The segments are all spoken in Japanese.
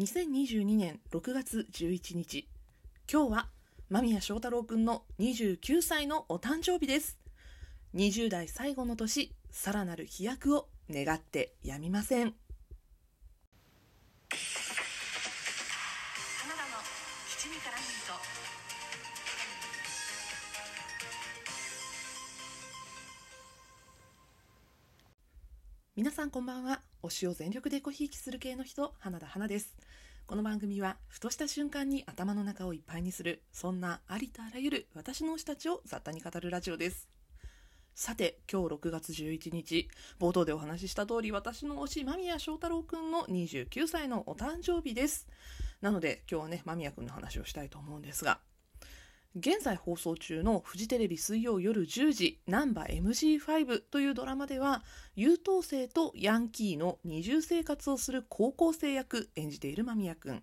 2022年6月11日。今日は間宮祥太朗くんの29歳のお誕生日です。20代最後の年さらなる飛躍を願ってやみません。カナダの七味から皆さんこんばんは。推しを全力でごひいきする系の人花田花ですこの番組はふとした瞬間に頭の中をいっぱいにするそんなありとあらゆる私の推したちを雑多に語るラジオです。さて今日6月11日冒頭でお話しした通り私の推し間宮祥太朗くんの29歳のお誕生日です。なので今日はね間宮くんの話をしたいと思うんですが現在放送中のフジテレビ水曜夜10時「ナンバ MG5」というドラマでは優等生とヤンキーの二重生活をする高校生役演じている間宮君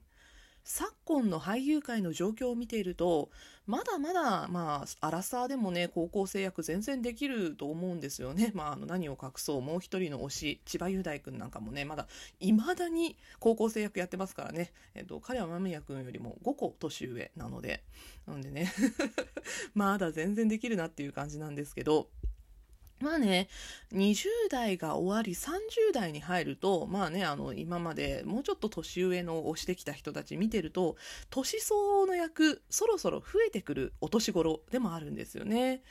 昨今の俳優界の状況を見ているとまだまだまあアラサーでもね高校生役全然できると思うんですよね、まあ、あの何を隠そうもう一人の推し千葉雄大君なんかもねまだいまだに高校生役やってますからね、えっと、彼は間宮君よりも5個年上なので。なんでね まだ全然できるなっていう感じなんですけど。まあね、20代が終わり30代に入ると、まあね、あの、今までもうちょっと年上の押してきた人たち見てると、年相応の役、そろそろ増えてくるお年頃でもあるんですよね。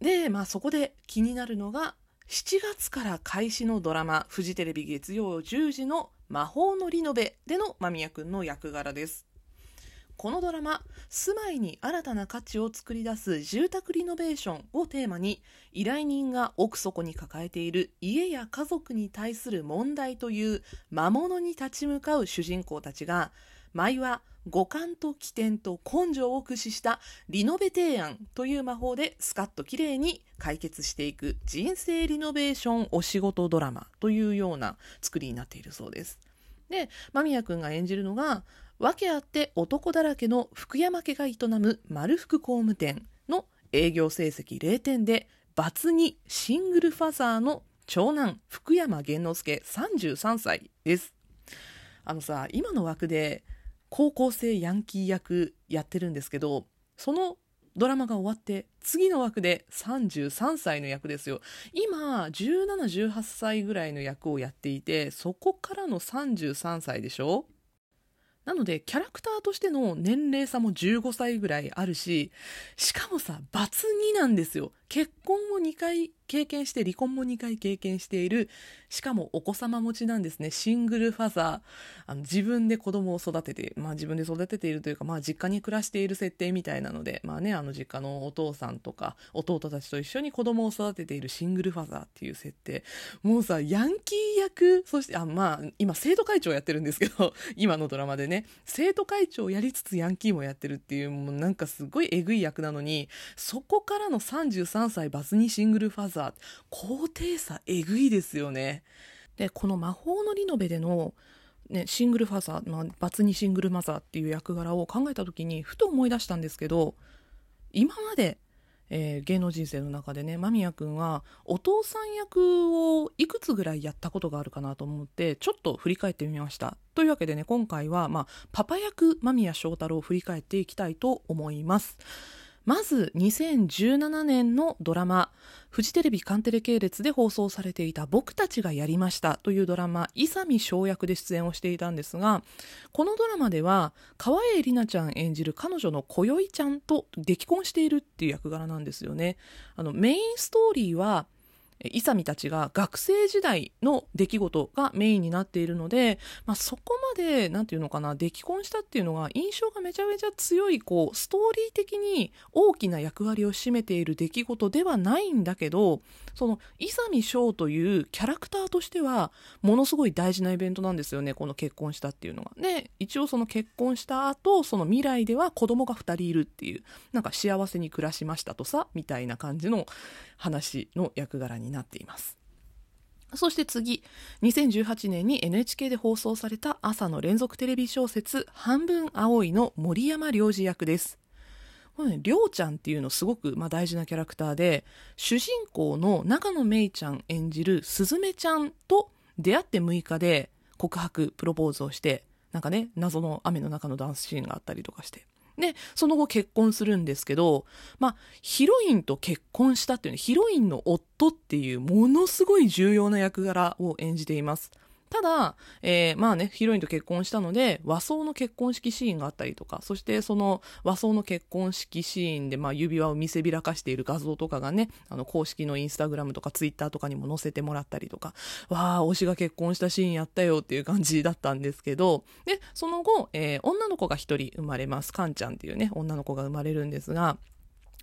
で、まあそこで気になるのが、7月から開始のドラマ、フジテレビ月曜10時の魔法のリノベでの間宮くんの役柄です。このドラマ住まいに新たな価値を作り出す住宅リノベーションをテーマに依頼人が奥底に抱えている家や家族に対する問題という魔物に立ち向かう主人公たちが毎話五感と起点と根性を駆使したリノベ提案という魔法でスカッと綺麗に解決していく人生リノベーションお仕事ドラマというような作りになっているそうです。で間宮君が演じるのが訳あって男だらけの福山家が営む丸福工務店の営業成績0点でバツ2シングルファザーの長男福山源之助33歳です。あのさ今の枠で高校生ヤンキー役やってるんですけどそのドラマが終わって次の枠で33歳の役ですよ今1718歳ぐらいの役をやっていてそこからの33歳でしょ？なので、キャラクターとしての年齢差も15歳ぐらいあるし、しかもさ、バツ2なんですよ。結婚を2回経験して、離婚も2回経験している、しかもお子様持ちなんですね。シングルファザー。あの自分で子供を育てて、まあ自分で育てているというか、まあ実家に暮らしている設定みたいなので、まあね、あの実家のお父さんとか弟たちと一緒に子供を育てているシングルファザーっていう設定。もうさ、ヤンキー役、そして、あ、まあ今生徒会長やってるんですけど、今のドラマでね、生徒会長をやりつつヤンキーもやってるっていう、もうなんかすごいえぐい役なのに、そこからの33歳バツ2シングルファザー、高低差えぐいですよね。で、この魔法のリノベでの、ね、シングルファザー、まあ、バツ2シングルマザーっていう役柄を考えた時に、ふと思い出したんですけど、今まで、えー芸能人生の中でね間宮君はお父さん役をいくつぐらいやったことがあるかなと思ってちょっと振り返ってみました。というわけでね今回は、まあ、パパ役間宮祥太朗を振り返っていきたいと思います。まず2017年のドラマフジテレビカンテレ系列で放送されていた「僕たちがやりました」というドラマ伊佐美翔役で出演をしていたんですがこのドラマでは川栄里奈ちゃん演じる彼女のこよいちゃんと出来婚しているっていう役柄なんですよね。あのメインストーリーはイサミたちが学生時代の出来事がメインになっているので、まあ、そこまで何て言うのかな出来婚したっていうのが印象がめちゃめちゃ強いこうストーリー的に大きな役割を占めている出来事ではないんだけどその伊佐美翔というキャラクターとしてはものすごい大事なイベントなんですよねこの結婚したっていうのが。で一応その結婚した後その未来では子供が2人いるっていうなんか幸せに暮らしましたとさみたいな感じの話の役柄になっています。そして次、2018年に NHK で放送された朝の連続テレビ小説半分青いの森山良二役です。このね、りょうちゃんっていうのすごく、まあ、大事なキャラクターで、主人公の長野めいちゃん演じるすずめちゃんと出会って6日で告白、プロポーズをして、なんかね、謎の雨の中のダンスシーンがあったりとかして。で、その後結婚するんですけど、まあ、ヒロインと結婚したっていうね、ヒロインの夫っていうものすごい重要な役柄を演じています。ただ、えーまあね、ヒロインと結婚したので、和装の結婚式シーンがあったりとか、そしてその和装の結婚式シーンで、まあ指輪を見せびらかしている画像とかがね、あの公式のインスタグラムとかツイッターとかにも載せてもらったりとか、わあ、推しが結婚したシーンやったよっていう感じだったんですけど、で、その後、えー女の子が一人生まれます。カンちゃんっていうね、女の子が生まれるんですが、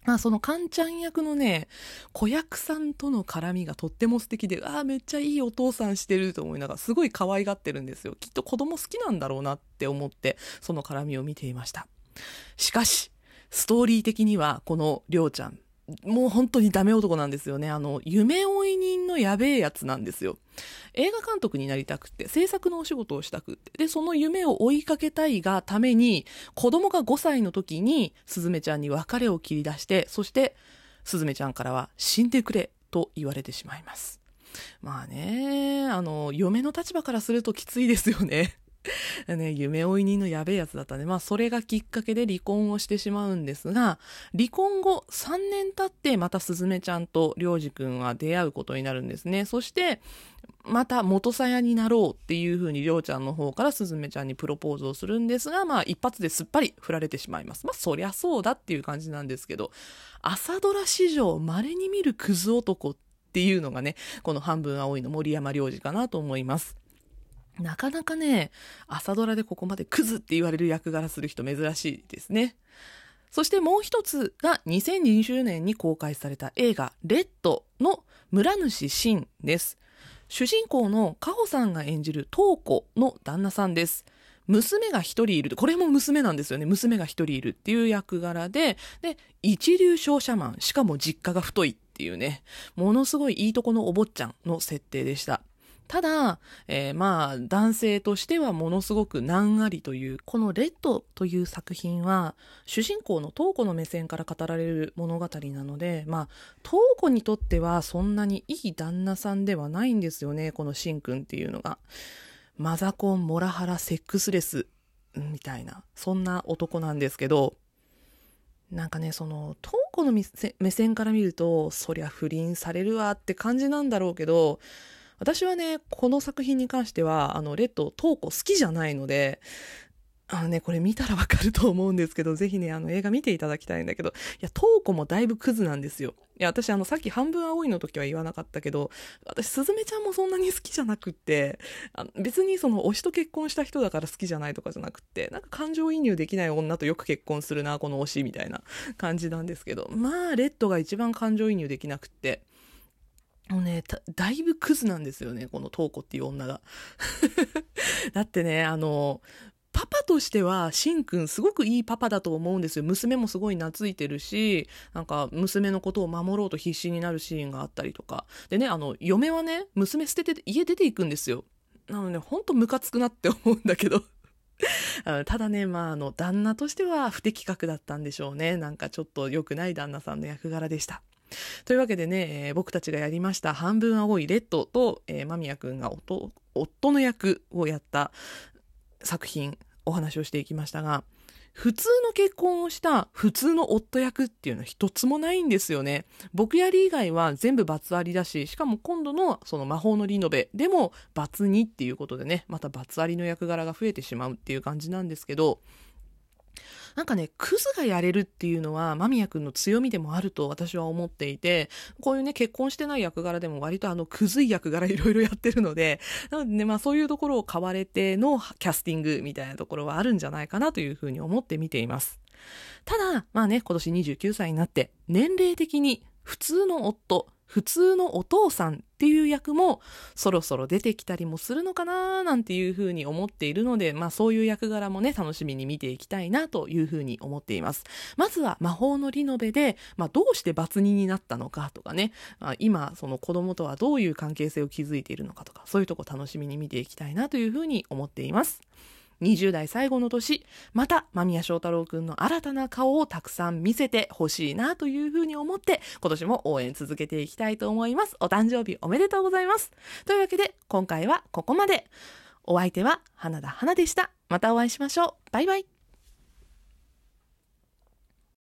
まあ、そのカンちゃん役のね、子役さんとの絡みがとっても素敵で、ああ、めっちゃいいお父さんしてると思いながら、すごい可愛がってるんですよ。きっと子供好きなんだろうなって思って、その絡みを見ていました。しかし、ストーリー的には、このりょうちゃん、もう本当にダメ男なんですよね。あの、夢追い人のやべえやつなんですよ。映画監督になりたくて、制作のお仕事をしたくて、で、その夢を追いかけたいがために、子供が5歳の時に、すずめちゃんに別れを切り出して、そして、すずめちゃんからは死んでくれと言われてしまいます。まあね、あの、嫁の立場からするときついですよね。ね、夢追い人のやべえやつだったね。まあ、それがきっかけで離婚をしてしまうんですが、離婚後3年経ってまたすずめちゃんとりょうじくんは出会うことになるんですね。そして、また元さやになろうっていう風にりょうちゃんの方からすずめちゃんにプロポーズをするんですが、まあ一発ですっぱり振られてしまいます。まあそりゃそうだっていう感じなんですけど、朝ドラ史上稀に見るクズ男っていうのがね、この半分青いの森山良二かなと思います。なかなかね、朝ドラでここまでクズって言われる役柄する人珍しいですね。そしてもう一つが2020年に公開された映画レッドの村主慎です。主人公のカホさんが演じるトーコの旦那さんです。娘が一人いる。これも娘なんですよね。娘が一人いるっていう役柄で、で、一流商社マン、しかも実家が太いっていうね、ものすごいいいとこのお坊ちゃんの設定でした。ただ、えーまあ、男性としてはものすごく難ありという、このレッドという作品は、主人公のトーコの目線から語られる物語なので、まあ、トーコにとってはそんなにいい旦那さんではないんですよね、このシンくんっていうのが。マザコン、モラハラ、セックスレス、みたいな、そんな男なんですけど、なんかね、その、トーコの目線から見ると、そりゃ不倫されるわって感じなんだろうけど、私はね、この作品に関しては、あの、レッド、トーコ好きじゃないので、あのね、これ見たらわかると思うんですけど、ぜひね、あの映画見ていただきたいんだけど、いや、トーコもだいぶクズなんですよ。いや、私あの、さっき半分青いの時は言わなかったけど、私、すずめちゃんもそんなに好きじゃなくって、あの別にその推しと結婚した人だから好きじゃないとかじゃなくって、なんか感情移入できない女とよく結婚するな、この推しみたいな感じなんですけど、まあ、レッドが一番感情移入できなくって、もうね、だいぶクズなんですよね、このトーコっていう女が。だってね、あの、パパとしては、しんくんすごくいいパパだと思うんですよ。娘もすごい懐いてるし、なんか娘のことを守ろうと必死になるシーンがあったりとか。でね、あの、嫁はね、娘捨てて家出ていくんですよ。なので、ほんとムカつくなって思うんだけど。ただね、まあ、あの、旦那としては不適格だったんでしょうね。なんかちょっと良くない旦那さんの役柄でした。というわけでね、えー僕たちがやりました半分青いレッドと、えー間宮くんが夫の役をやった作品お話をしていきましたが普通の結婚をした普通の夫役っていうのは一つもないんですよね。僕やり以外は全部罰ありだし、しかも今度のその魔法のリノベでも罰2っていうことでね、また罰ありの役柄が増えてしまうっていう感じなんですけど、なんかね、クズがやれるっていうのは、間宮くんの強みでもあると私は思っていて、こういうね、結婚してない役柄でも割とあの、クズい役柄いろいろやってるので、なのでね、まあそういうところを買われてのキャスティングみたいなところはあるんじゃないかなというふうに思って見ています。ただ、まあね、今年29歳になって、年齢的に普通の夫、普通のお父さんっていう役もそろそろ出てきたりもするのかななんていうふうに思っているので、まあそういう役柄もね、楽しみに見ていきたいなというふうに思っています。まずは魔法のリノベで、まあどうして罰人になったのかとかね、まあ、今その子供とはどういう関係性を築いているのかとか、そういうとこ楽しみに見ていきたいなというふうに思っています。20代最後の年、また間宮祥太朗くんの新たな顔をたくさん見せてほしいなというふうに思って、今年も応援続けていきたいと思います。お誕生日おめでとうございます。というわけで、今回はここまで。お相手は花田花でしたまたお会いしましょうバイバイ